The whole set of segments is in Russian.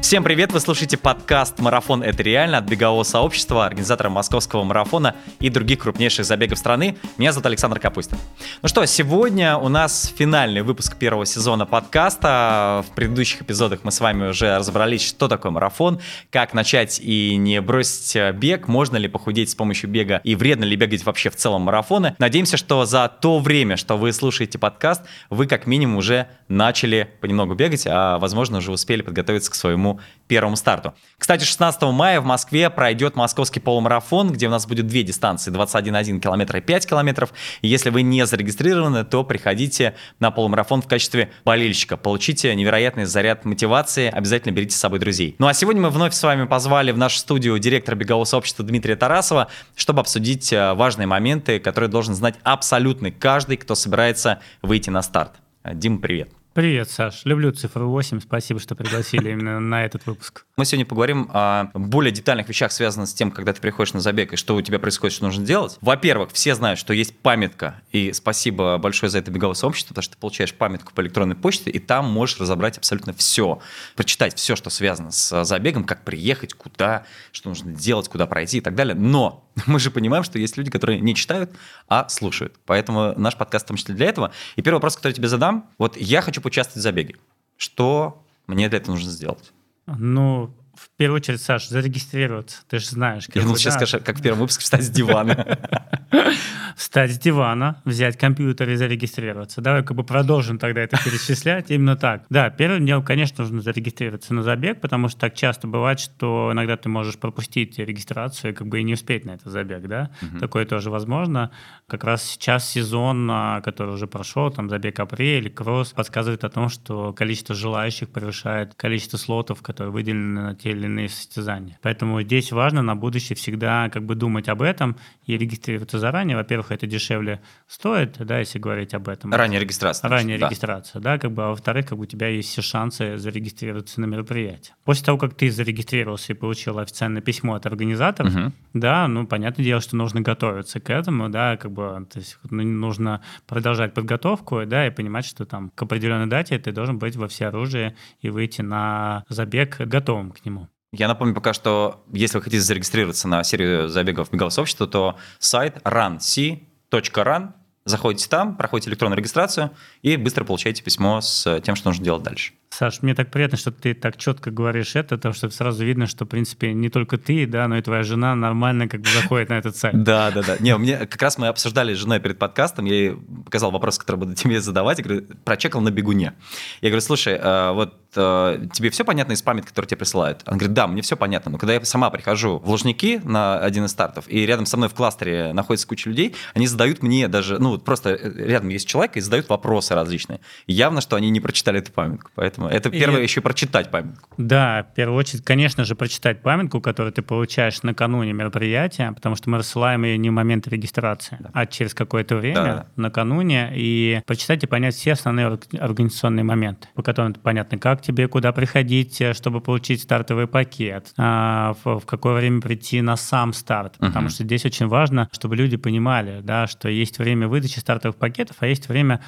Всем привет! Вы слушаете подкаст «Марафон – это реально» от бегового сообщества, организатора московского марафона и других крупнейших забегов страны. Меня зовут Александр Капустин. Ну что, сегодня у нас финальный выпуск первого сезона подкаста. В предыдущих эпизодах мы с вами уже разобрались, что такое марафон, как начать и не бросить бег, можно ли похудеть с помощью бега и вредно ли бегать вообще в целом марафоны. Надеемся, что за то время, что вы слушаете подкаст, вы как минимум уже начали понемногу бегать, а возможно уже успели подготовиться к своему первому старту. Кстати, 16 мая в Москве пройдет московский полумарафон, где у нас будет две дистанции, 21,1 километра и 5 километров. Если вы не зарегистрированы, то приходите на полумарафон в качестве болельщика. Получите невероятный заряд мотивации, обязательно берите с собой друзей. Ну а сегодня мы вновь с вами позвали в нашу студию директора бегового сообщества Дмитрия Тарасова, чтобы обсудить э, важные моменты, которые должен знать абсолютно каждый, кто собирается выйти на старт. Дим, привет. Привет, Саш. Люблю цифру 8. Спасибо, что пригласили именно на этот выпуск. Мы сегодня поговорим о более детальных вещах, связанных с тем, когда ты приходишь на забег и что у тебя происходит, что нужно делать. Во-первых, все знают, что есть памятка, и спасибо большое за это беговое сообщество, потому что ты получаешь памятку по электронной почте, и там можешь разобрать абсолютно все, прочитать все, что связано с забегом, как приехать, куда, что нужно делать, куда пройти и так далее. Но мы же понимаем, что есть люди, которые не читают, а слушают. Поэтому наш подкаст в том числе для этого. И первый вопрос, который я тебе задам. Вот я хочу поучаствовать в забеге. Что мне для этого нужно сделать? Ну, в первую очередь, Саш, зарегистрироваться. Ты же знаешь. Я думал, сейчас скажешь, как в первом выпуске встать с дивана. Встать с дивана, взять компьютер и зарегистрироваться. Давай как бы продолжим тогда это перечислять. Именно так. Да, первым делом, конечно, нужно зарегистрироваться на забег, потому что так часто бывает, что иногда ты можешь пропустить регистрацию как бы и не успеть на этот забег, да? Такое тоже возможно. Как раз сейчас сезон, а, который уже прошел, там забег апрель, кросс, подсказывает о том, что количество желающих превышает количество слотов, которые выделены на те те или иные состязания. Поэтому здесь важно на будущее всегда как бы думать об этом и регистрироваться заранее. Во-первых, это дешевле стоит, да, если говорить об этом. Ранняя регистрация. Ранняя да. регистрация, да, как бы, а во-вторых, как бы у тебя есть все шансы зарегистрироваться на мероприятие. После того, как ты зарегистрировался и получил официальное письмо от организаторов, угу. да, ну, понятное дело, что нужно готовиться к этому, да, как бы, то есть ну, нужно продолжать подготовку, да, и понимать, что там к определенной дате ты должен быть во всеоружии и выйти на забег готовым к нему. Я напомню пока, что если вы хотите зарегистрироваться на серию забегов бегового сообщества, то сайт runc.run, заходите там, проходите электронную регистрацию и быстро получаете письмо с тем, что нужно делать дальше. Саш, мне так приятно, что ты так четко говоришь это, потому что сразу видно, что, в принципе, не только ты, да, но и твоя жена нормально как бы заходит на этот сайт. Да, да, да. Не, мне как раз мы обсуждали с женой перед подкастом, я ей показал вопрос, который буду тебе задавать, я говорю, прочекал на бегуне. Я говорю, слушай, э, вот тебе все понятно из памяти, которую тебе присылают? Она говорит, да, мне все понятно, но когда я сама прихожу в Лужники на один из стартов, и рядом со мной в кластере находится куча людей, они задают мне даже, ну, просто рядом есть человек и задают вопросы различные. явно, что они не прочитали эту памятку, поэтому это первое и... еще прочитать памятку. Да, в первую очередь, конечно же, прочитать памятку, которую ты получаешь накануне мероприятия, потому что мы рассылаем ее не в момент регистрации, да. а через какое-то время, да. накануне, и прочитать и понять все основные организационные моменты, по которым понятно, как тебе, куда приходить, э, чтобы получить стартовый пакет, а, в, какое время прийти на сам старт, потому uh что здесь очень важно, чтобы люди понимали, да, что есть время выдачи стартовых пакетов, а есть время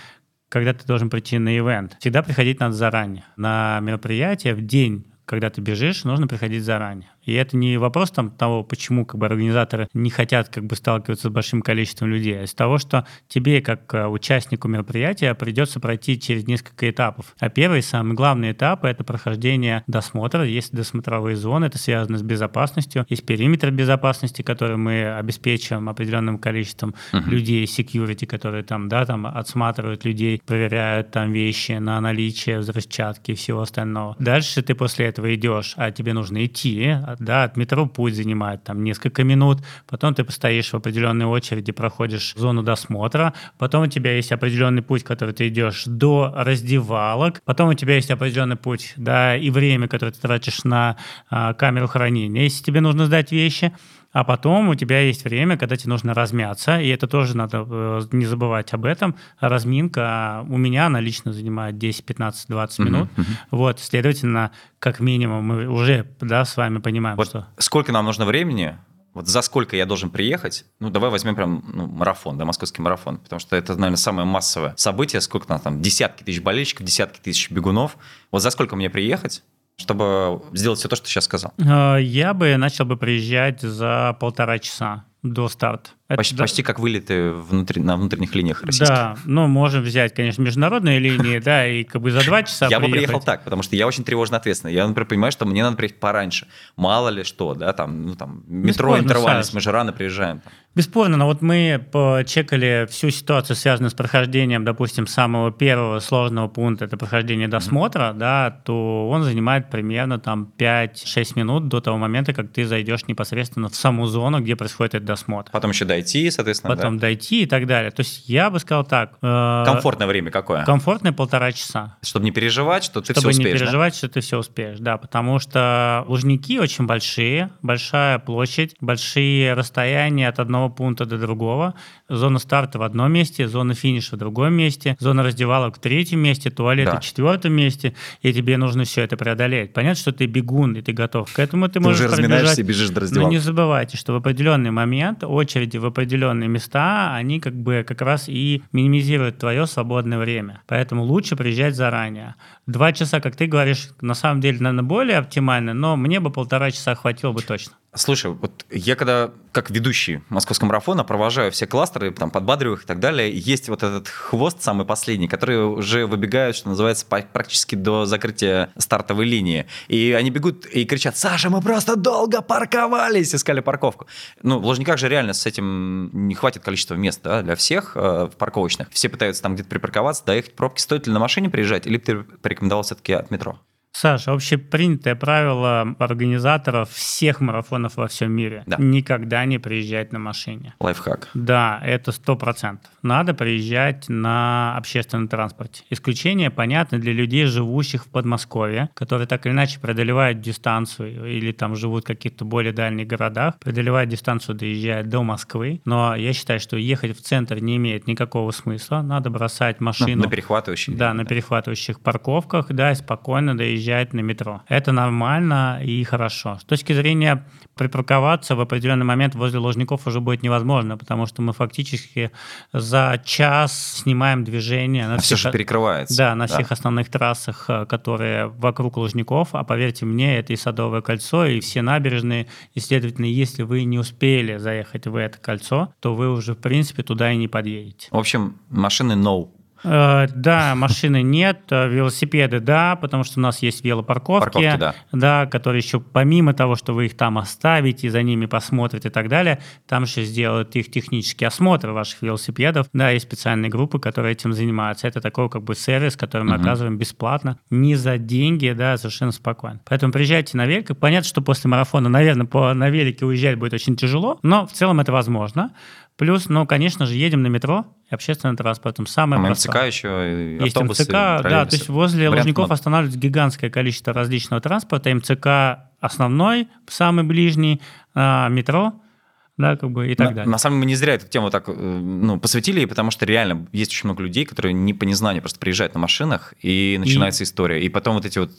когда ты должен прийти на ивент. Всегда приходить надо заранее. На мероприятие в день когда ты бежишь, нужно приходить заранее. И это не вопрос там того, почему как бы организаторы не хотят как бы сталкиваться с большим количеством людей, а из того, что тебе как э, участнику мероприятия придется пройти через несколько этапов. А первый, самый главный этап — это прохождение досмотра. Есть досмотровые зоны, это связано с безопасностью. Есть периметр безопасности, который мы обеспечиваем определенным количеством uh-huh. людей, security, которые там, да, там отсматривают людей, проверяют там вещи на наличие взрывчатки и всего остального. Дальше ты после этого идешь, а тебе нужно идти, да, от метро путь занимает там несколько минут, потом ты постоишь в определенной очереди, проходишь зону досмотра, потом у тебя есть определенный путь, который ты идешь до раздевалок, потом у тебя есть определенный путь, да, и время, которое ты тратишь на а, камеру хранения. Если тебе нужно сдать вещи, а потом у тебя есть время, когда тебе нужно размяться, и это тоже надо э, не забывать об этом. Разминка у меня, она лично занимает 10, 15, 20 минут. Uh-huh, uh-huh. Вот, следовательно, как минимум мы уже да, с вами понимаем, вот что... Сколько нам нужно времени, вот за сколько я должен приехать? Ну, давай возьмем прям ну, марафон, да, московский марафон, потому что это, наверное, самое массовое событие. Сколько там, там, десятки тысяч болельщиков, десятки тысяч бегунов. Вот за сколько мне приехать, чтобы сделать все то, что ты сейчас сказал? Э, я бы начал бы приезжать за полтора часа до старта. Это, почти, да. почти как вылеты внутри, на внутренних линиях российских. Да, ну, можем взять, конечно, международные линии, да, и как бы за два часа Я бы приехал так, потому что я очень тревожно ответственный. Я, например, понимаю, что мне надо приехать пораньше. Мало ли что, да, там, ну, там, метро интервальность, мы же рано приезжаем. Бесспорно, но вот мы чекали всю ситуацию, связанную с прохождением, допустим, самого первого сложного пункта, это прохождение досмотра, mm-hmm. да, то он занимает примерно там 5-6 минут до того момента, как ты зайдешь непосредственно в саму зону, где происходит этот досмотр. Потом еще дойти, соответственно. Потом да? дойти и так далее. То есть я бы сказал так. Э, комфортное время какое? Комфортное полтора часа. Чтобы не переживать, что ты Чтобы все успеешь. Чтобы не переживать, да? что ты все успеешь, да, потому что Лужники очень большие, большая площадь, большие расстояния от одного пункта до другого. Зона старта в одном месте, зона финиша в другом месте, зона раздевалок в третьем месте, туалет да. в четвертом месте, и тебе нужно все это преодолеть. Понятно, что ты бегун, и ты готов к этому, ты, ты можешь уже разминаешься и бежишь до раздевалки. Но не забывайте, что в определенный момент очереди в определенные места, они как бы как раз и минимизируют твое свободное время. Поэтому лучше приезжать заранее. Два часа, как ты говоришь, на самом деле, наверное, более оптимально, но мне бы полтора часа хватило бы точно. Слушай, вот я когда как ведущий московского марафона провожаю все кластеры, там, подбадриваю их и так далее, есть вот этот хвост самый последний, который уже выбегает, что называется, практически до закрытия стартовой линии. И они бегут и кричат, Саша, мы просто долго парковались, искали парковку. Ну, в Лужниках же реально с этим не хватит количества мест да, для всех э, парковочных. Все пытаются там где-то припарковаться, доехать пробки. Стоит ли на машине приезжать или ты порекомендовал все-таки от метро? Саша, общепринятое правило организаторов всех марафонов во всем мире. Да. Никогда не приезжать на машине. Лайфхак. Да, это сто процентов. Надо приезжать на общественном транспорте. Исключение понятно для людей, живущих в Подмосковье, которые так или иначе преодолевают дистанцию или там живут в каких-то более дальних городах, преодолевают дистанцию, доезжают до Москвы. Но я считаю, что ехать в центр не имеет никакого смысла. Надо бросать ну, машину... Ну, на перехватывающих. Да, на перехватывающих парковках, да, и спокойно доезжать приезжать на метро. Это нормально и хорошо. С точки зрения припарковаться в определенный момент возле Ложников уже будет невозможно, потому что мы фактически за час снимаем движение. На а всех, все же перекрывается. Да, на да. всех основных трассах, э, которые вокруг Лужников, а поверьте мне, это и Садовое кольцо, и все набережные, и, следовательно, если вы не успели заехать в это кольцо, то вы уже, в принципе, туда и не подъедете. В общем, машины no Э, да, машины нет, э, велосипеды да, потому что у нас есть велопарковки, Парковки, да. да, которые еще помимо того, что вы их там оставите, за ними посмотрите и так далее, там еще сделают их технический осмотр ваших велосипедов. Да, есть специальные группы, которые этим занимаются. Это такой как бы сервис, который мы угу. оказываем бесплатно, не за деньги, да, совершенно спокойно. Поэтому приезжайте на велик. Понятно, что после марафона, наверное, по, на велике уезжать будет очень тяжело, но в целом это возможно. Плюс, ну, конечно же, едем на метро и общественным транспортом. Самое а МЦК еще, Есть автобусы, МЦК, да, то есть возле Лужников много. останавливается гигантское количество различного транспорта. МЦК основной, самый ближний, а, метро, да, как бы и так на, далее. На самом деле мы не зря эту тему так э, ну, посвятили, потому что реально есть очень много людей, которые не по незнанию просто приезжают на машинах, и начинается и... история. И потом вот эти вот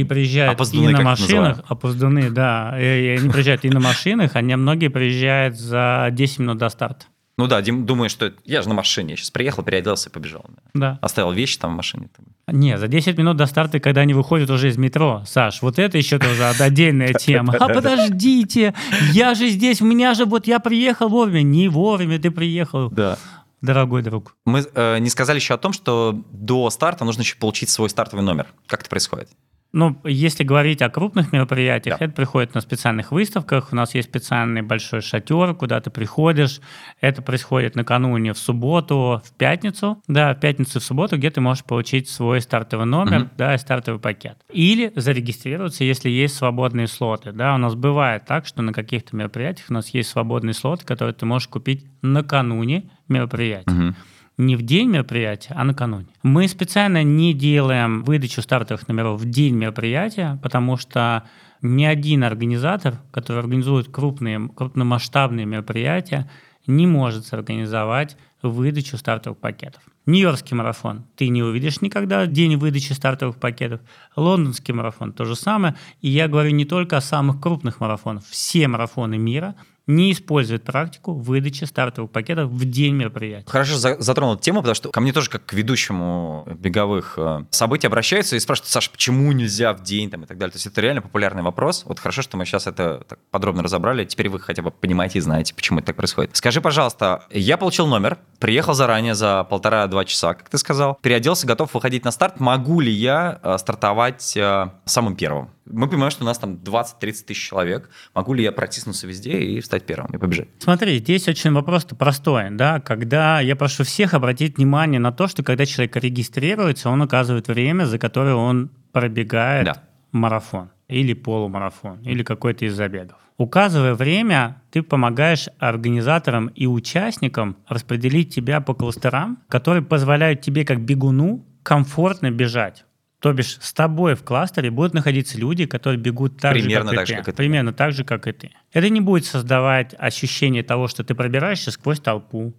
и приезжают опозданы, и на машинах, опозданы, да, и, и они приезжают и на машинах, они многие приезжают за 10 минут до старта. Ну да, Дим думает, что я же на машине, сейчас приехал, переоделся и побежал. Да. Оставил вещи там в машине. Не, за 10 минут до старта, когда они выходят уже из метро. Саш, вот это еще тоже отдельная тема. А подождите, я же здесь, у меня же вот я приехал вовремя. Не вовремя ты приехал. Да дорогой друг. Мы э, не сказали еще о том, что до старта нужно еще получить свой стартовый номер. Как это происходит? Ну, если говорить о крупных мероприятиях, да. это приходит на специальных выставках. У нас есть специальный большой шатер, куда ты приходишь. Это происходит накануне в субботу, в пятницу. Да, в пятницу, в субботу, где ты можешь получить свой стартовый номер, угу. да, и стартовый пакет. Или зарегистрироваться, если есть свободные слоты. Да, у нас бывает так, что на каких-то мероприятиях у нас есть свободные слоты, которые ты можешь купить накануне мероприятия. Угу не в день мероприятия, а накануне. Мы специально не делаем выдачу стартовых номеров в день мероприятия, потому что ни один организатор, который организует крупные, крупномасштабные мероприятия, не может организовать выдачу стартовых пакетов. Нью-Йоркский марафон ты не увидишь никогда день выдачи стартовых пакетов. Лондонский марафон то же самое. И я говорю не только о самых крупных марафонах. Все марафоны мира не использует практику выдачи стартовых пакетов в день мероприятия. Хорошо затронул тему, потому что ко мне тоже как к ведущему беговых э, событий обращаются и спрашивают, Саша, почему нельзя в день там, и так далее. То есть это реально популярный вопрос. Вот хорошо, что мы сейчас это так подробно разобрали. Теперь вы хотя бы понимаете и знаете, почему это так происходит. Скажи, пожалуйста, я получил номер, приехал заранее за полтора-два часа, как ты сказал, переоделся, готов выходить на старт. Могу ли я э, стартовать э, самым первым? Мы понимаем, что у нас там 20-30 тысяч человек. Могу ли я протиснуться везде и стать первым и побежать? Смотри, здесь очень вопрос простой. Да? Когда я прошу всех обратить внимание на то, что когда человек регистрируется, он указывает время, за которое он пробегает да. марафон или полумарафон, или какой-то из забегов. Указывая время, ты помогаешь организаторам и участникам распределить тебя по кластерам, которые позволяют тебе как бегуну комфортно бежать. То бишь с тобой в кластере будут находиться люди, которые бегут так Примерно же, как, так и же, ты. как и ты. Примерно так же, как и ты. Это не будет создавать ощущение того, что ты пробираешься сквозь толпу.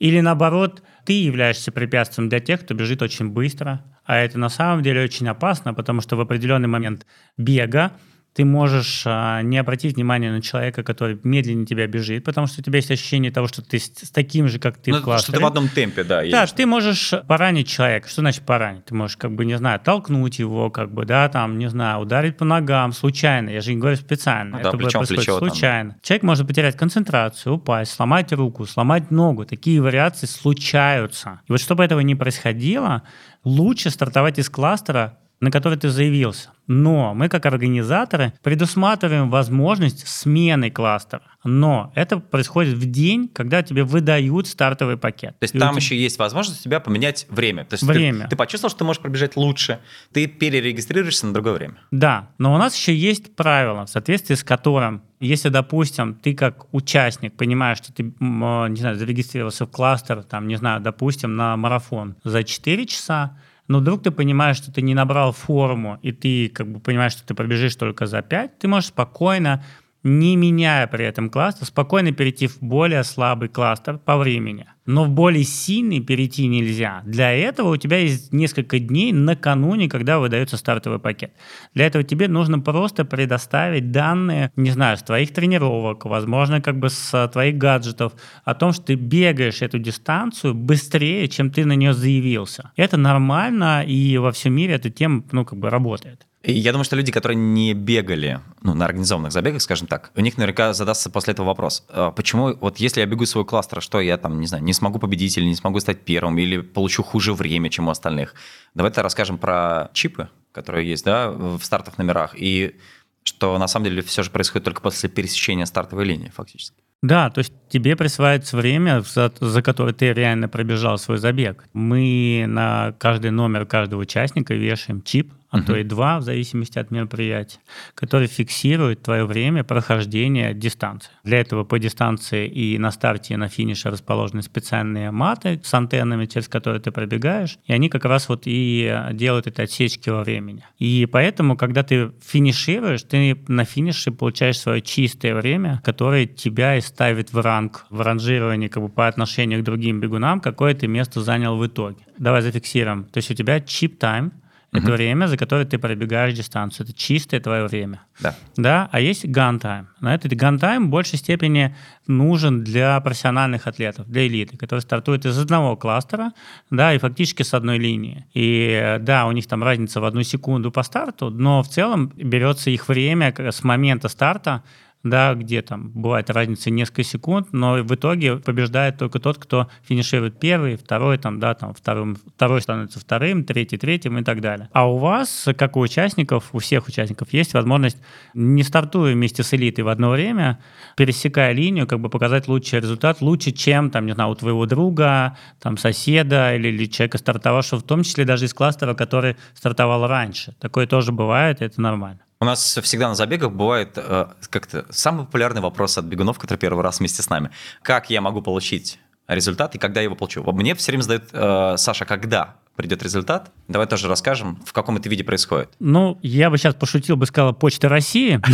Или наоборот, ты являешься препятствием для тех, кто бежит очень быстро. А это на самом деле очень опасно, потому что в определенный момент бега ты можешь а, не обратить внимание на человека, который медленнее тебя бежит, потому что у тебя есть ощущение того, что ты с, с таким же, как ты ну, в классе. Что ты в одном темпе, да. Да, ты можешь поранить человека. Что значит поранить? Ты можешь, как бы, не знаю, толкнуть его, как бы, да, там, не знаю, ударить по ногам случайно. Я же не говорю специально. Ну, да, Это плечом, происходит плечо, случайно. Там. Человек может потерять концентрацию, упасть, сломать руку, сломать ногу. Такие вариации случаются. И вот чтобы этого не происходило, лучше стартовать из кластера на который ты заявился. Но мы, как организаторы, предусматриваем возможность смены кластера. Но это происходит в день, когда тебе выдают стартовый пакет. То есть И там тебя... еще есть возможность у тебя поменять время. То есть время. Ты, ты почувствовал, что ты можешь пробежать лучше, ты перерегистрируешься на другое время. Да, но у нас еще есть правило, в соответствии с которым, если, допустим, ты как участник понимаешь, что ты, не знаю, зарегистрировался в кластер, там, не знаю, допустим, на марафон за 4 часа, но вдруг ты понимаешь, что ты не набрал форму, и ты как бы понимаешь, что ты пробежишь только за 5, ты можешь спокойно не меняя при этом кластер, спокойно перейти в более слабый кластер по времени. Но в более сильный перейти нельзя. Для этого у тебя есть несколько дней накануне, когда выдается стартовый пакет. Для этого тебе нужно просто предоставить данные, не знаю, с твоих тренировок, возможно, как бы с твоих гаджетов, о том, что ты бегаешь эту дистанцию быстрее, чем ты на нее заявился. Это нормально, и во всем мире эта тема, ну, как бы работает. Я думаю, что люди, которые не бегали ну, на организованных забегах, скажем так, у них наверняка задастся после этого вопрос. А почему, вот если я бегу свой кластер, что я там, не знаю, не смогу победить или не смогу стать первым, или получу хуже время, чем у остальных? Давайте расскажем про чипы, которые есть, да, в стартовых номерах, и что на самом деле все же происходит только после пересечения стартовой линии, фактически. Да, то есть тебе присваивается время, за, за которое ты реально пробежал свой забег. Мы на каждый номер каждого участника вешаем чип, а uh-huh. то и два, в зависимости от мероприятия, который фиксирует твое время прохождения дистанции. Для этого по дистанции и на старте, и на финише расположены специальные маты с антеннами, через которые ты пробегаешь, и они как раз вот и делают эти отсечки во времени. И поэтому, когда ты финишируешь, ты на финише получаешь свое чистое время, которое тебя и ставит в ранг, в ранжировании как бы по отношению к другим бегунам, какое ты место занял в итоге. Давай зафиксируем. То есть у тебя чип тайм, это время, за которое ты пробегаешь дистанцию. Это чистое твое время. Да. Да, а есть ган-тайм. На этот ган-тайм в большей степени нужен для профессиональных атлетов, для элиты, которые стартуют из одного кластера, да, и фактически с одной линии. И да, у них там разница в одну секунду по старту, но в целом берется их время с момента старта да, где там бывает разница несколько секунд, но в итоге побеждает только тот, кто финиширует первый, второй, там, да, там, вторым, второй становится вторым, третий, третьим и так далее. А у вас, как у участников, у всех участников, есть возможность, не стартуя вместе с элитой в одно время, пересекая линию, как бы показать лучший результат, лучше, чем, там, не знаю, у твоего друга, там, соседа или, или человека, стартовавшего, в том числе даже из кластера, который стартовал раньше. Такое тоже бывает, это нормально. У нас всегда на забегах бывает э, как-то самый популярный вопрос от бегунов, которые первый раз вместе с нами. Как я могу получить результат и когда я его получу? Мне все время задают, э, Саша, когда придет результат? Давай тоже расскажем, в каком это виде происходит. Ну, я бы сейчас пошутил, бы сказал, Почта России.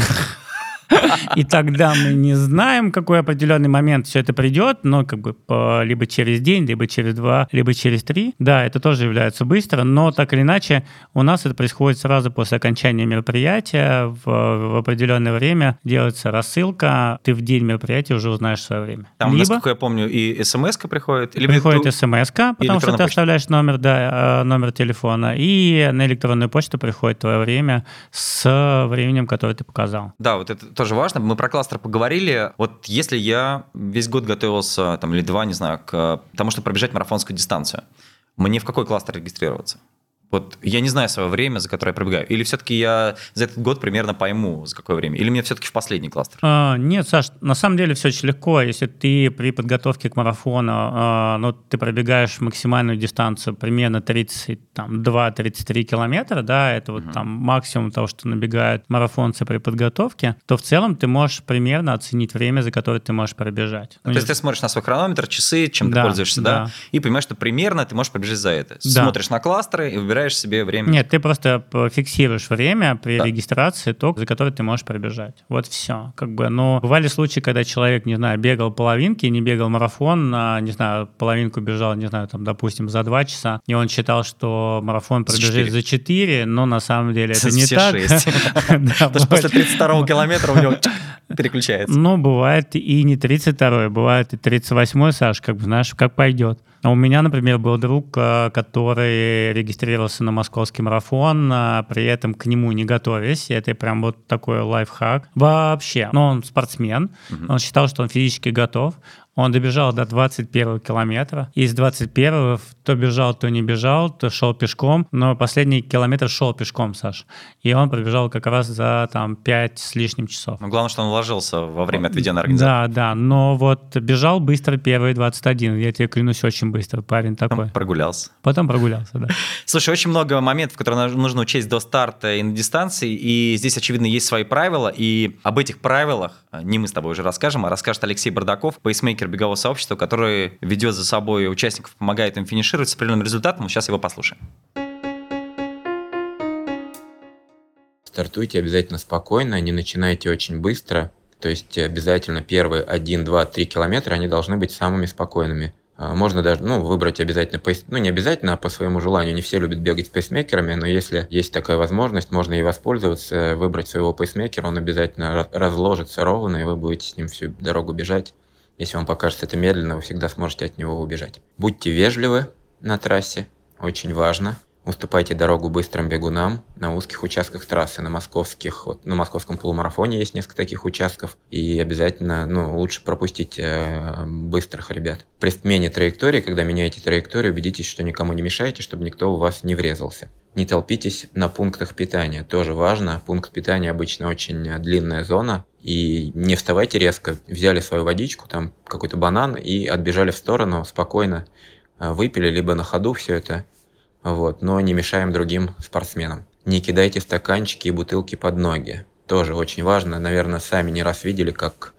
И тогда мы не знаем, какой определенный момент все это придет, но как бы по, либо через день, либо через два, либо через три. Да, это тоже является быстро, но так или иначе у нас это происходит сразу после окончания мероприятия. В, в определенное время делается рассылка, ты в день мероприятия уже узнаешь свое время. Там, либо, насколько я помню, и смс приходит. Или приходит смс потому что ты оставляешь номер, да, э, номер телефона, и на электронную почту приходит твое время с временем, которое ты показал. Да, вот это тоже важно. Мы про кластер поговорили. Вот если я весь год готовился, там, или два, не знаю, к тому, чтобы пробежать марафонскую дистанцию, мне в какой кластер регистрироваться? Вот я не знаю свое время, за которое я пробегаю. Или все-таки я за этот год примерно пойму, за какое время. Или мне все-таки в последний кластер? А, нет, Саш, на самом деле все очень легко. Если ты при подготовке к марафону, а, ну, ты пробегаешь максимальную дистанцию примерно 32-33 километра, да, это вот угу. там максимум того, что набегают марафонцы при подготовке, то в целом ты можешь примерно оценить время, за которое ты можешь пробежать. Ну, то есть ты смотришь на свой хронометр, часы, чем да, ты пользуешься, да, да, и понимаешь, что примерно ты можешь пробежать за это. Да. Смотришь на кластеры и выбираешь выбираешь себе время? Нет, ты просто фиксируешь время при да. регистрации, то, за которое ты можешь пробежать. Вот все. Как бы, но бывали случаи, когда человек, не знаю, бегал половинки, не бегал марафон, а, не знаю, половинку бежал, не знаю, там, допустим, за два часа, и он считал, что марафон пробежит за четыре, но на самом деле это не так. Потому что после 32 километра у него переключается. Ну, бывает и не 32 бывает и 38 Саш, как бы, знаешь, как пойдет. А у меня, например, был друг, э, который регистрировался на московский марафон, а при этом к нему не готовясь. Это прям вот такой лайфхак. Вообще, но он спортсмен, угу. он считал, что он физически готов. Он добежал до 21 километра. Из 21 то бежал, то не бежал, то шел пешком. Но последний километр шел пешком, Саш. И он пробежал как раз за там 5 с лишним часов. Ну, главное, что он вложился во время отведенной организации. Да, да. Но вот бежал быстро первые 21. Я тебе клянусь, очень быстро. Парень такой. Потом прогулялся. Потом прогулялся, да. Слушай, очень много моментов, которые нужно учесть до старта и на дистанции. И здесь, очевидно, есть свои правила. И об этих правилах не мы с тобой уже расскажем, а расскажет Алексей Бардаков, пейсмейкер лидер бегового сообщества, который ведет за собой участников, помогает им финишировать с определенным результатом. Сейчас его послушаем. Стартуйте обязательно спокойно, не начинайте очень быстро. То есть обязательно первые 1, 2, 3 километра, они должны быть самыми спокойными. А, можно даже ну, выбрать обязательно, ну не обязательно, а по своему желанию. Не все любят бегать с пейсмейкерами, но если есть такая возможность, можно и воспользоваться, выбрать своего пейсмейкера, он обязательно разложится ровно, и вы будете с ним всю дорогу бежать. Если вам покажется это медленно, вы всегда сможете от него убежать. Будьте вежливы на трассе, очень важно. Уступайте дорогу быстрым бегунам на узких участках трассы, на московских, вот, на московском полумарафоне есть несколько таких участков, и обязательно, ну, лучше пропустить э, быстрых ребят. При смене траектории, когда меняете траекторию, убедитесь, что никому не мешаете, чтобы никто у вас не врезался. Не толпитесь на пунктах питания, тоже важно. Пункт питания обычно очень длинная зона, и не вставайте резко, взяли свою водичку, там какой-то банан и отбежали в сторону, спокойно э, выпили, либо на ходу все это вот, но не мешаем другим спортсменам. Не кидайте стаканчики и бутылки под ноги. Тоже очень важно. Наверное, сами не раз видели, как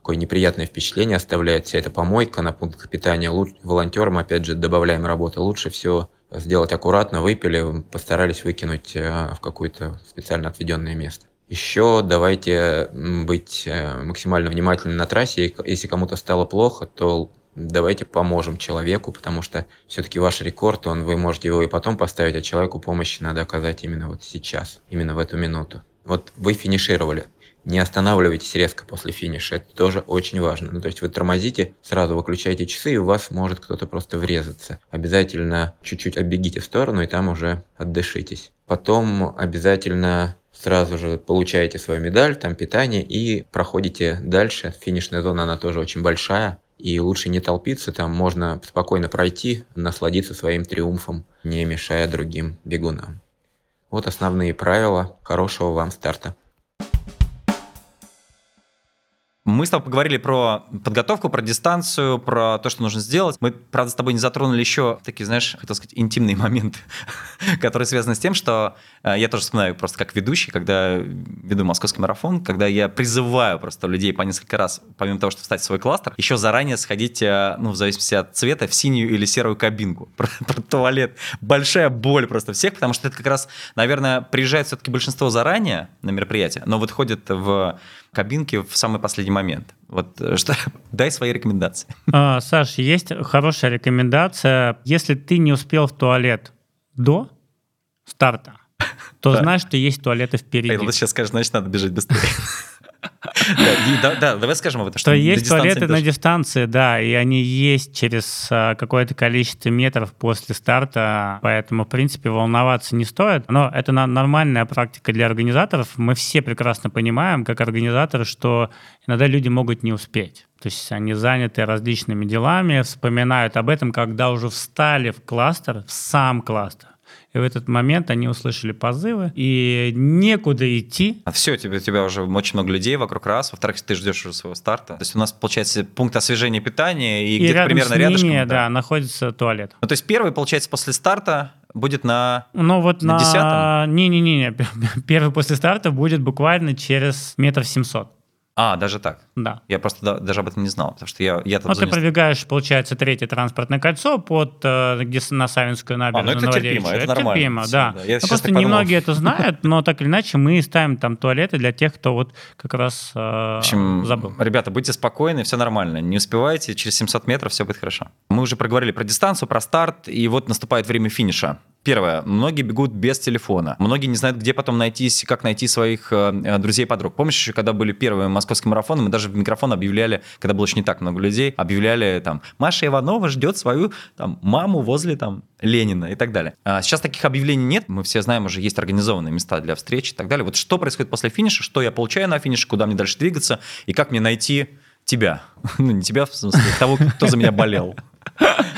какое неприятное впечатление оставляет вся эта помойка на пунктах питания. Волонтерам, опять же, добавляем работы. Лучше все сделать аккуратно, выпили, постарались выкинуть э, в какое-то специально отведенное место. Еще давайте быть э, максимально внимательными на трассе. Если кому-то стало плохо, то давайте поможем человеку, потому что все-таки ваш рекорд, он, вы можете его и потом поставить, а человеку помощи надо оказать именно вот сейчас, именно в эту минуту. Вот вы финишировали, не останавливайтесь резко после финиша, это тоже очень важно. Ну, то есть вы тормозите, сразу выключаете часы, и у вас может кто-то просто врезаться. Обязательно чуть-чуть оббегите в сторону, и там уже отдышитесь. Потом обязательно сразу же получаете свою медаль, там питание, и проходите дальше. Финишная зона, она тоже очень большая и лучше не толпиться, там можно спокойно пройти, насладиться своим триумфом, не мешая другим бегунам. Вот основные правила хорошего вам старта. Мы с тобой поговорили про подготовку, про дистанцию, про то, что нужно сделать. Мы, правда, с тобой не затронули еще такие, знаешь, хотел сказать, интимные моменты, которые связаны с тем, что э, я тоже вспоминаю просто как ведущий, когда веду московский марафон, когда я призываю просто людей по несколько раз, помимо того, что встать в свой кластер, еще заранее сходить, э, ну, в зависимости от цвета, в синюю или серую кабинку. Про, туалет. Большая боль просто всех, потому что это как раз, наверное, приезжает все-таки большинство заранее на мероприятие, но вот ходят в кабинке в самый последний момент. Вот э, что, дай свои рекомендации. А, Саш, есть хорошая рекомендация. Если ты не успел в туалет до старта, то да. знаешь, что есть туалеты впереди. Ты сейчас скажешь, значит, надо бежать быстрее. Да, давай скажем об этом. Что есть туалеты на дистанции, да, и они есть через а, какое-то количество метров после старта, поэтому, в принципе, волноваться не стоит. Но это нормальная практика для организаторов. Мы все прекрасно понимаем, как организаторы, что иногда люди могут не успеть. То есть они заняты различными делами, вспоминают об этом, когда уже встали в кластер, в сам кластер. И в этот момент они услышали позывы, и некуда идти. А все, тебе, у тебя уже очень много людей вокруг раз. Во-вторых, ты ждешь уже своего старта. То есть у нас, получается, пункт освежения питания, и, и где-то примерно рядом. да. да, находится туалет. Ну, то есть первый, получается, после старта будет на Ну вот на, на... Не-не-не, первый после старта будет буквально через метров семьсот. А, даже так? Да. Я просто да, даже об этом не знал, потому что я... я ну, ты пробегаешь, получается, третье транспортное кольцо под, э, где на Савинскую набережную. А, ну это терпимо, это, это нормально. терпимо, да. да. Я ну, просто немногие это знают, но так или иначе мы ставим там туалеты для тех, кто вот как раз э, В общем, забыл. ребята, будьте спокойны, все нормально. Не успевайте, через 700 метров все будет хорошо. Мы уже проговорили про дистанцию, про старт, и вот наступает время финиша. Первое. Многие бегут без телефона. Многие не знают, где потом найтись, как найти своих э, друзей подруг. Помнишь, еще когда были первые московские марафоны, мы даже в микрофон объявляли, когда было еще не так много людей, объявляли там, Маша Иванова ждет свою там, маму возле там Ленина и так далее. А сейчас таких объявлений нет. Мы все знаем, уже есть организованные места для встреч и так далее. Вот что происходит после финиша, что я получаю на финише, куда мне дальше двигаться и как мне найти тебя. Ну, не тебя, в смысле, того, кто за меня болел.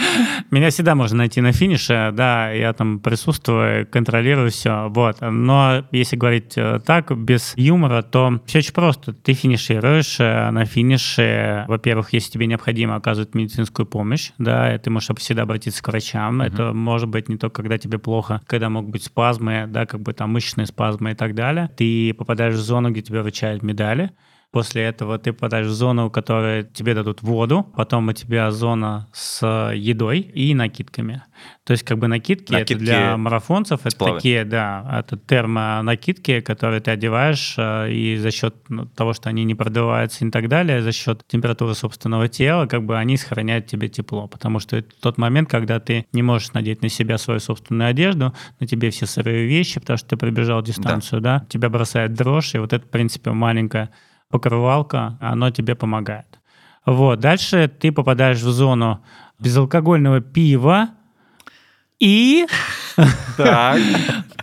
Меня всегда можно найти на финише, да, я там присутствую, контролирую все, вот. Но если говорить э, так, без юмора, то все очень просто. Ты финишируешь, э, на финише, во-первых, если тебе необходимо оказывать медицинскую помощь, да, ты можешь всегда обратиться к врачам. Mm-hmm. Это может быть не только когда тебе плохо, когда могут быть спазмы, да, как бы там мышечные спазмы и так далее. Ты попадаешь в зону, где тебе вручают медали, После этого ты попадаешь в зону, в которой тебе дадут воду, потом у тебя зона с едой и накидками. То есть как бы накидки, накидки это для марафонцев, это такие, да, это термонакидки, которые ты одеваешь, э, и за счет ну, того, что они не продуваются и так далее, за счет температуры собственного тела, как бы они сохраняют тебе тепло. Потому что это тот момент, когда ты не можешь надеть на себя свою собственную одежду, на тебе все сырые вещи, потому что ты пробежал дистанцию, да, да тебя бросает дрожь, и вот это, в принципе, маленькая покрывалка, оно тебе помогает. Вот, дальше ты попадаешь в зону безалкогольного пива и.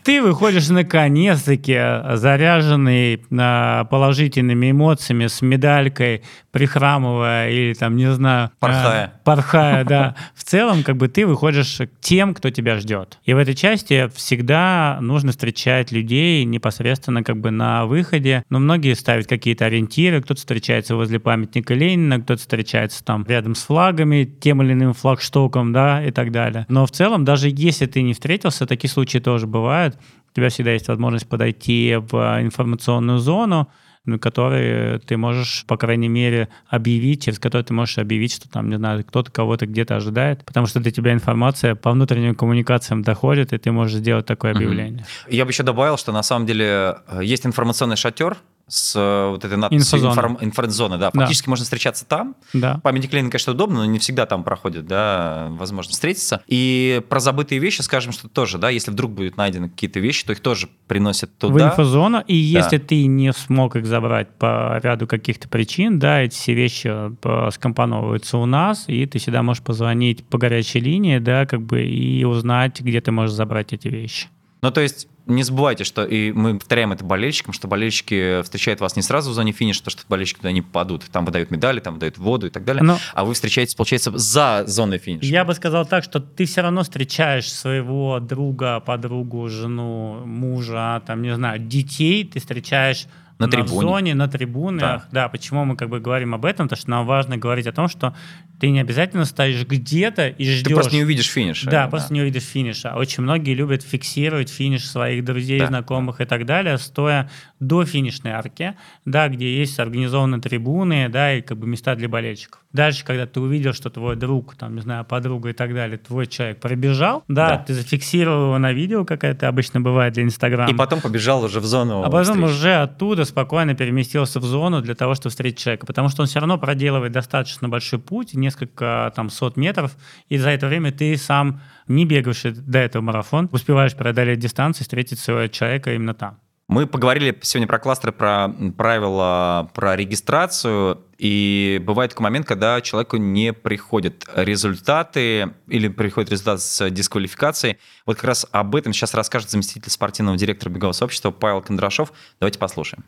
Ты выходишь наконец-таки заряженный а, положительными эмоциями, с медалькой, прихрамывая или там, не знаю... Порхая. А, порхая, да. В целом, как бы ты выходишь к тем, кто тебя ждет. И в этой части всегда нужно встречать людей непосредственно как бы на выходе. Но многие ставят какие-то ориентиры, кто-то встречается возле памятника Ленина, кто-то встречается там рядом с флагами, тем или иным флагштоком, да, и так далее. Но в целом, даже если ты не встретился, такие случаи тоже бывают. У тебя всегда есть возможность подойти в информационную зону, на которой ты можешь, по крайней мере, объявить, через который ты можешь объявить, что там, не знаю, кто-то кого-то где-то ожидает, потому что до тебя информация по внутренним коммуникациям доходит, и ты можешь сделать такое объявление. Я бы еще добавил, что на самом деле э, есть информационный шатер, с э, вот этой надписью инфозона, информ, да. Фактически да. можно встречаться там. Да. Памятник Ленина, конечно, удобно, но не всегда там проходит, да, возможно встретиться. И про забытые вещи скажем, что тоже, да, если вдруг будут найдены какие-то вещи, то их тоже приносят туда. В инфозону, и да. если ты не смог их забрать по ряду каких-то причин, да, эти все вещи э, скомпоновываются у нас, и ты всегда можешь позвонить по горячей линии, да, как бы, и узнать, где ты можешь забрать эти вещи. Ну, то есть не забывайте, что и мы повторяем это болельщикам, что болельщики встречают вас не сразу в зоне финиша, потому что болельщики туда не попадут. Там выдают медали, там выдают воду и так далее. Но а вы встречаетесь, получается, за зоной финиша. Я бы сказал так, что ты все равно встречаешь своего друга, подругу, жену, мужа, там, не знаю, детей, ты встречаешь на, на трибуне. зоне, на трибунах. Да. да, почему мы как бы говорим об этом? Потому что нам важно говорить о том, что ты не обязательно стоишь где-то и ждешь. Ты просто не увидишь финиша. Да, да, просто не увидишь финиша. Очень многие любят фиксировать финиш своих друзей, да. знакомых и так далее, стоя до финишной арки, да, где есть организованные трибуны, да, и как бы места для болельщиков. Дальше, когда ты увидел, что твой друг, там, не знаю, подруга и так далее, твой человек пробежал, да, да. ты зафиксировал его на видео, как это обычно бывает для Инстаграма. И потом побежал уже в зону А потом встречи. уже оттуда спокойно переместился в зону для того, чтобы встретить человека, потому что он все равно проделывает достаточно большой путь, несколько там сот метров, и за это время ты сам не бегаешь до этого марафон, успеваешь преодолеть дистанцию, встретить своего человека именно там. Мы поговорили сегодня про кластеры, про правила, про регистрацию. И бывает такой момент, когда человеку не приходят результаты или приходит результат с дисквалификацией. Вот как раз об этом сейчас расскажет заместитель спортивного директора бегового сообщества Павел Кондрашов. Давайте послушаем.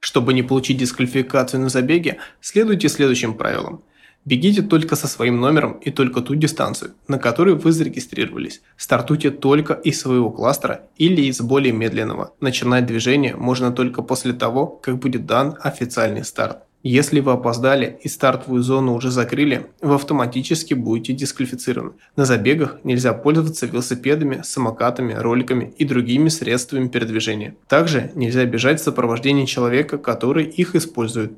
Чтобы не получить дисквалификацию на забеге, следуйте следующим правилам. Бегите только со своим номером и только ту дистанцию, на которой вы зарегистрировались. Стартуйте только из своего кластера или из более медленного. Начинать движение можно только после того, как будет дан официальный старт. Если вы опоздали и стартовую зону уже закрыли, вы автоматически будете дисквалифицированы. На забегах нельзя пользоваться велосипедами, самокатами, роликами и другими средствами передвижения. Также нельзя бежать в сопровождении человека, который их использует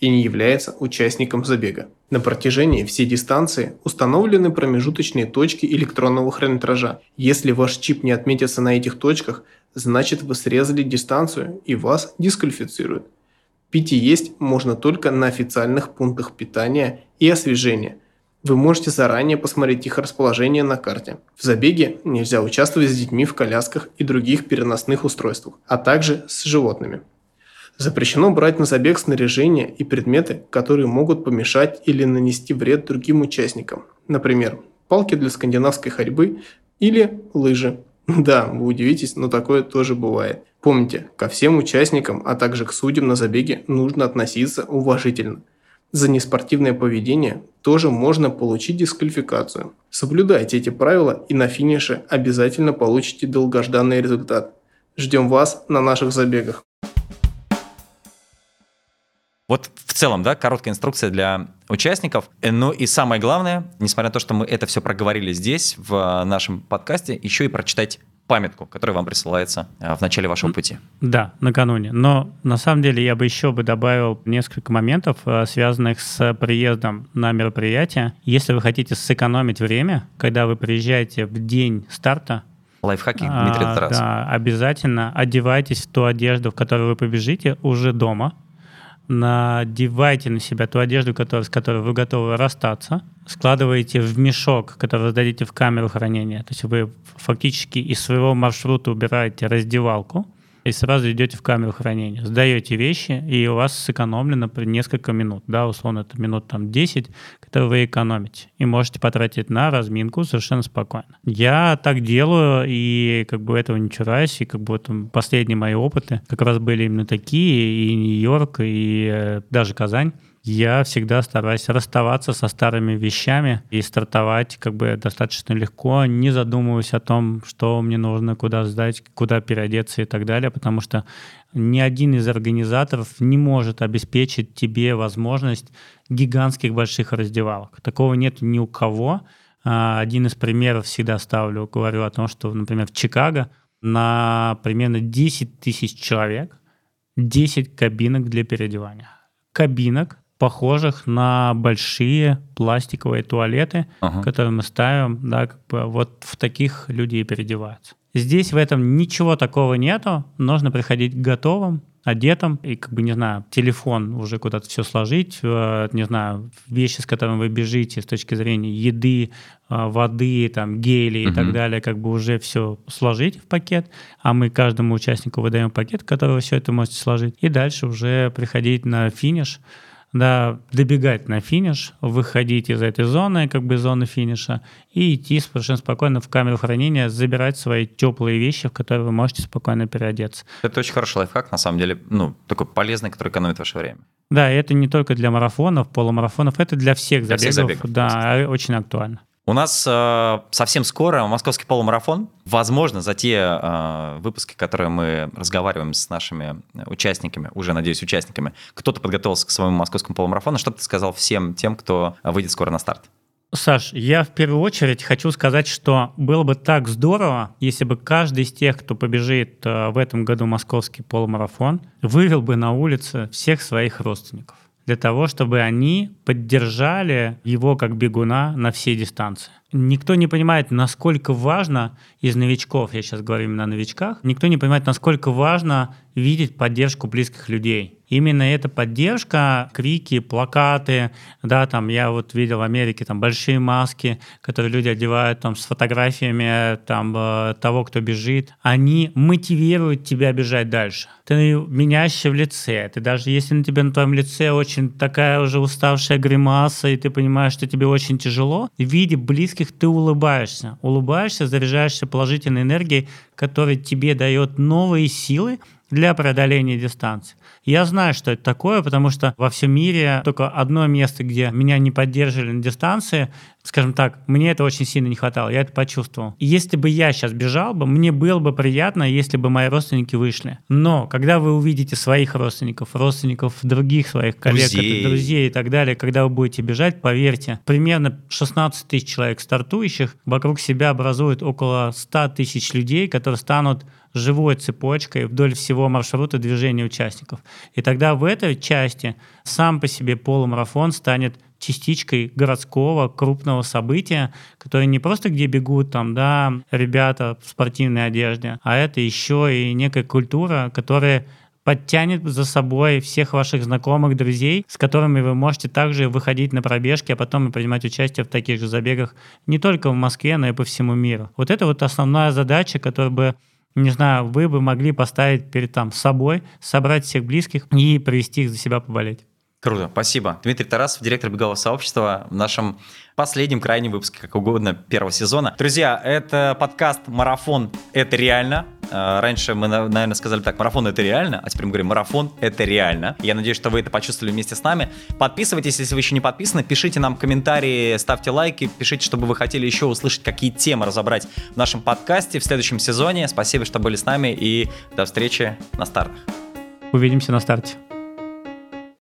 и не является участником забега. На протяжении всей дистанции установлены промежуточные точки электронного хронометража. Если ваш чип не отметится на этих точках, значит вы срезали дистанцию и вас дисквалифицируют. Пить и есть можно только на официальных пунктах питания и освежения. Вы можете заранее посмотреть их расположение на карте. В забеге нельзя участвовать с детьми в колясках и других переносных устройствах, а также с животными. Запрещено брать на забег снаряжение и предметы, которые могут помешать или нанести вред другим участникам. Например, палки для скандинавской ходьбы или лыжи. Да, вы удивитесь, но такое тоже бывает. Помните, ко всем участникам, а также к судьям на забеге нужно относиться уважительно. За неспортивное поведение тоже можно получить дисквалификацию. Соблюдайте эти правила и на финише обязательно получите долгожданный результат. Ждем вас на наших забегах. Вот в целом, да, короткая инструкция для участников. Э, ну и самое главное, несмотря на то, что мы это все проговорили здесь, в нашем подкасте, еще и прочитать памятку, которая вам присылается э, в начале вашего пути. Да, накануне. Но на самом деле я бы еще бы добавил несколько моментов, э, связанных с приездом на мероприятие. Если вы хотите сэкономить время, когда вы приезжаете в день старта, Лайфхаки, Дмитрий а. Да, обязательно одевайтесь в ту одежду, в которой вы побежите уже дома надевайте на себя ту одежду, с которой вы готовы расстаться, складываете в мешок, который сдадите в камеру хранения. То есть вы фактически из своего маршрута убираете раздевалку, и сразу идете в камеру хранения. Сдаете вещи, и у вас сэкономлено несколько минут. Да, условно, это минут там 10, которые вы экономите. И можете потратить на разминку совершенно спокойно. Я так делаю, и как бы этого не чураюсь, и как бы вот последние мои опыты как раз были именно такие, и Нью-Йорк, и э, даже Казань я всегда стараюсь расставаться со старыми вещами и стартовать как бы достаточно легко, не задумываясь о том, что мне нужно, куда сдать, куда переодеться и так далее, потому что ни один из организаторов не может обеспечить тебе возможность гигантских больших раздевалок. Такого нет ни у кого. А, один из примеров всегда ставлю, говорю о том, что, например, в Чикаго на примерно 10 тысяч человек 10 кабинок для переодевания. Кабинок похожих на большие пластиковые туалеты, ага. которые мы ставим, да, как бы вот в таких люди и переодеваются. Здесь в этом ничего такого нету, нужно приходить готовым, одетым, и, как бы, не знаю, телефон уже куда-то все сложить, э, не знаю, вещи, с которыми вы бежите с точки зрения еды, э, воды, там, гели и uh-huh. так далее, как бы уже все сложить в пакет, а мы каждому участнику выдаем пакет, в который вы все это можете сложить, и дальше уже приходить на финиш, да, добегать на финиш, выходить из этой зоны, как бы зоны финиша, и идти совершенно спокойно в камеру хранения, забирать свои теплые вещи, в которые вы можете спокойно переодеться. Это очень хороший лайфхак, на самом деле, ну, такой полезный, который экономит ваше время. Да, это не только для марафонов, полумарафонов, это для всех для забегов. Всех забегов да, очень актуально. У нас э, совсем скоро московский полумарафон. Возможно, за те э, выпуски, которые мы разговариваем с нашими участниками, уже, надеюсь, участниками, кто-то подготовился к своему московскому полумарафону. Что ты сказал всем тем, кто выйдет скоро на старт? Саш, я в первую очередь хочу сказать, что было бы так здорово, если бы каждый из тех, кто побежит э, в этом году московский полумарафон, вывел бы на улице всех своих родственников для того, чтобы они поддержали его как бегуна на всей дистанции. Никто не понимает, насколько важно из новичков, я сейчас говорю именно о новичках, никто не понимает, насколько важно видеть поддержку близких людей. Именно эта поддержка, крики, плакаты, да, там я вот видел в Америке там большие маски, которые люди одевают там с фотографиями там э, того, кто бежит, они мотивируют тебя бежать дальше. Ты меняешься в лице, ты даже если на тебе на твоем лице очень такая уже уставшая гримаса, и ты понимаешь, что тебе очень тяжело, в виде близких ты улыбаешься, улыбаешься, заряжаешься положительной энергией, которая тебе дает новые силы для преодоления дистанции. Я знаю, что это такое, потому что во всем мире только одно место, где меня не поддерживали на дистанции, скажем так, мне это очень сильно не хватало, я это почувствовал. И если бы я сейчас бежал бы, мне было бы приятно, если бы мои родственники вышли. Но когда вы увидите своих родственников, родственников других своих коллег, друзей, друзей и так далее, когда вы будете бежать, поверьте, примерно 16 тысяч человек стартующих вокруг себя образуют около 100 тысяч людей, которые станут живой цепочкой вдоль всего маршрута движения участников. И тогда в этой части сам по себе полумарафон станет частичкой городского крупного события, которое не просто где бегут там, да, ребята в спортивной одежде, а это еще и некая культура, которая подтянет за собой всех ваших знакомых, друзей, с которыми вы можете также выходить на пробежки, а потом и принимать участие в таких же забегах не только в Москве, но и по всему миру. Вот это вот основная задача, которая бы не знаю, вы бы могли поставить перед там собой, собрать всех близких и привести их за себя поболеть. Круто, спасибо. Дмитрий Тарасов, директор бегового сообщества в нашем последнем крайнем выпуске, как угодно, первого сезона. Друзья, это подкаст «Марафон. Это реально». А, раньше мы, наверное, сказали так, марафон это реально, а теперь мы говорим, марафон это реально. Я надеюсь, что вы это почувствовали вместе с нами. Подписывайтесь, если вы еще не подписаны, пишите нам комментарии, ставьте лайки, пишите, чтобы вы хотели еще услышать, какие темы разобрать в нашем подкасте в следующем сезоне. Спасибо, что были с нами и до встречи на стартах. Увидимся на старте.